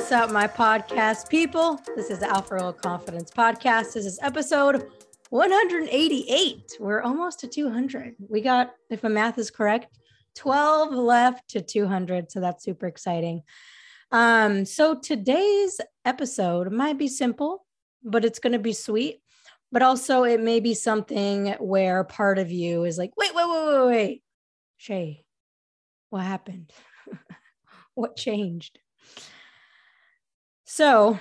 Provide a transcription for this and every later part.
What's up, my podcast people? This is the Alpha Real Confidence Podcast. This is episode 188. We're almost to 200. We got, if my math is correct, 12 left to 200. So that's super exciting. Um, so today's episode might be simple, but it's going to be sweet. But also, it may be something where part of you is like, wait, wait, wait, wait, wait. Shay, what happened? what changed? So,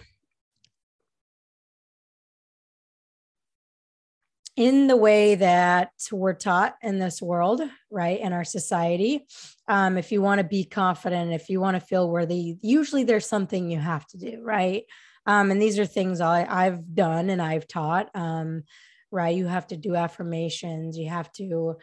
in the way that we're taught in this world, right, in our society, um, if you want to be confident, if you want to feel worthy, usually there's something you have to do, right? Um, and these are things I, I've done and I've taught, um, right? You have to do affirmations, you have to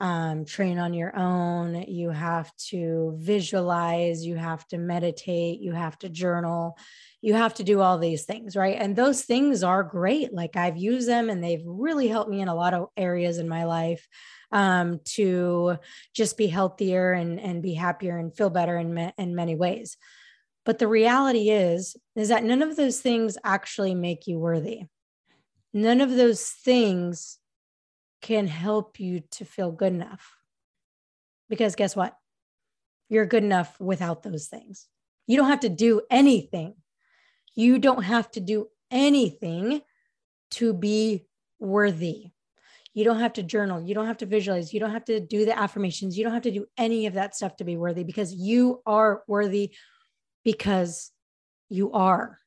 um, train on your own, you have to visualize, you have to meditate, you have to journal, you have to do all these things, right? And those things are great. Like I've used them and they've really helped me in a lot of areas in my life um, to just be healthier and, and be happier and feel better in, ma- in many ways. But the reality is, is that none of those things actually make you worthy. None of those things can help you to feel good enough. Because guess what? You're good enough without those things. You don't have to do anything you don't have to do anything to be worthy. You don't have to journal. You don't have to visualize. You don't have to do the affirmations. You don't have to do any of that stuff to be worthy because you are worthy because you are.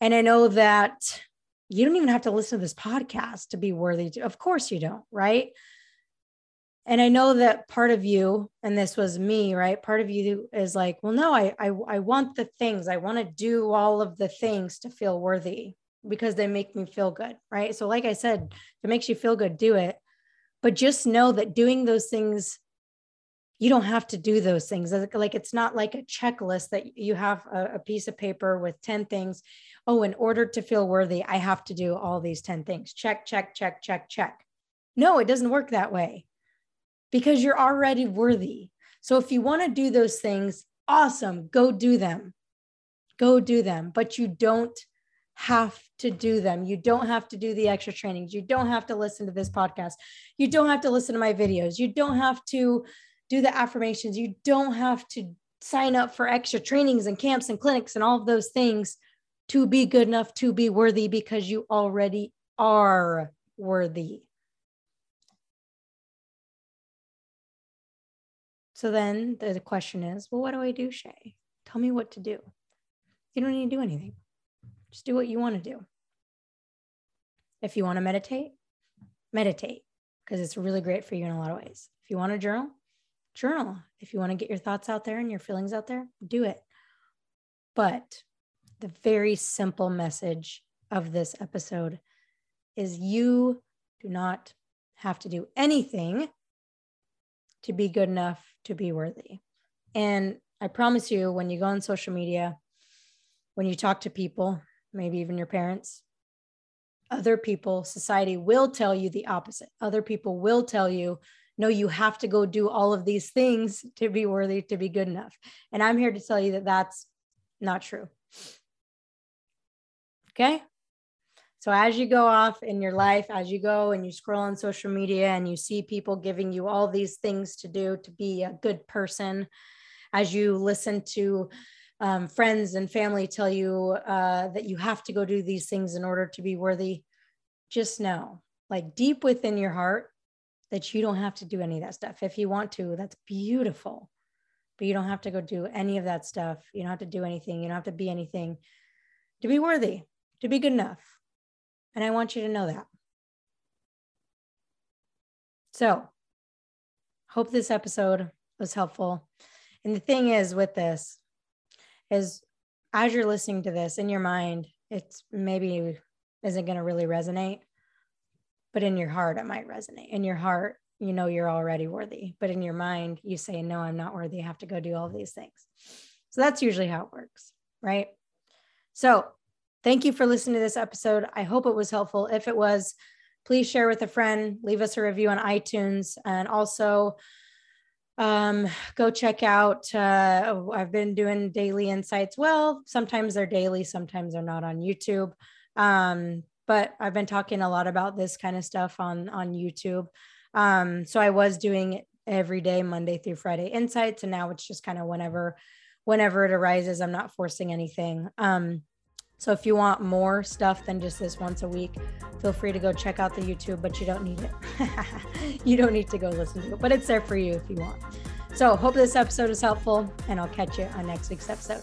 And I know that you don't even have to listen to this podcast to be worthy. Of course, you don't, right? And I know that part of you, and this was me, right? Part of you is like, well, no, I, I, I want the things. I want to do all of the things to feel worthy because they make me feel good, right? So, like I said, if it makes you feel good, do it. But just know that doing those things, you don't have to do those things. Like it's not like a checklist that you have a, a piece of paper with 10 things. Oh, in order to feel worthy, I have to do all these 10 things. Check, check, check, check, check. No, it doesn't work that way because you're already worthy. So if you want to do those things, awesome, go do them. Go do them, but you don't have to do them. You don't have to do the extra trainings. You don't have to listen to this podcast. You don't have to listen to my videos. You don't have to do the affirmations. You don't have to sign up for extra trainings and camps and clinics and all of those things to be good enough to be worthy because you already are worthy. So then the question is, well, what do I do, Shay? Tell me what to do. You don't need to do anything. Just do what you want to do. If you want to meditate, meditate because it's really great for you in a lot of ways. If you want to journal, journal. If you want to get your thoughts out there and your feelings out there, do it. But the very simple message of this episode is you do not have to do anything to be good enough to be worthy. And I promise you, when you go on social media, when you talk to people, maybe even your parents, other people, society will tell you the opposite. Other people will tell you, no, you have to go do all of these things to be worthy, to be good enough. And I'm here to tell you that that's not true. Okay. So as you go off in your life, as you go and you scroll on social media and you see people giving you all these things to do to be a good person, as you listen to um, friends and family tell you uh, that you have to go do these things in order to be worthy, just know, like deep within your heart, that you don't have to do any of that stuff. If you want to, that's beautiful, but you don't have to go do any of that stuff. You don't have to do anything. You don't have to be anything to be worthy, to be good enough and I want you to know that. So, hope this episode was helpful. And the thing is with this is as you're listening to this in your mind, it's maybe isn't going to really resonate, but in your heart, it might resonate. In your heart, you know you're already worthy, but in your mind, you say, No, I'm not worthy. I have to go do all these things. So that's usually how it works, right? So Thank you for listening to this episode. I hope it was helpful. If it was, please share with a friend, leave us a review on iTunes, and also um, go check out. Uh, I've been doing daily insights. Well, sometimes they're daily, sometimes they're not on YouTube. Um, but I've been talking a lot about this kind of stuff on on YouTube. Um, so I was doing every day, Monday through Friday insights, and now it's just kind of whenever whenever it arises. I'm not forcing anything. Um, so if you want more stuff than just this once a week, feel free to go check out the YouTube, but you don't need it. you don't need to go listen to it, but it's there for you if you want. So hope this episode is helpful, and I'll catch you on next week's episode.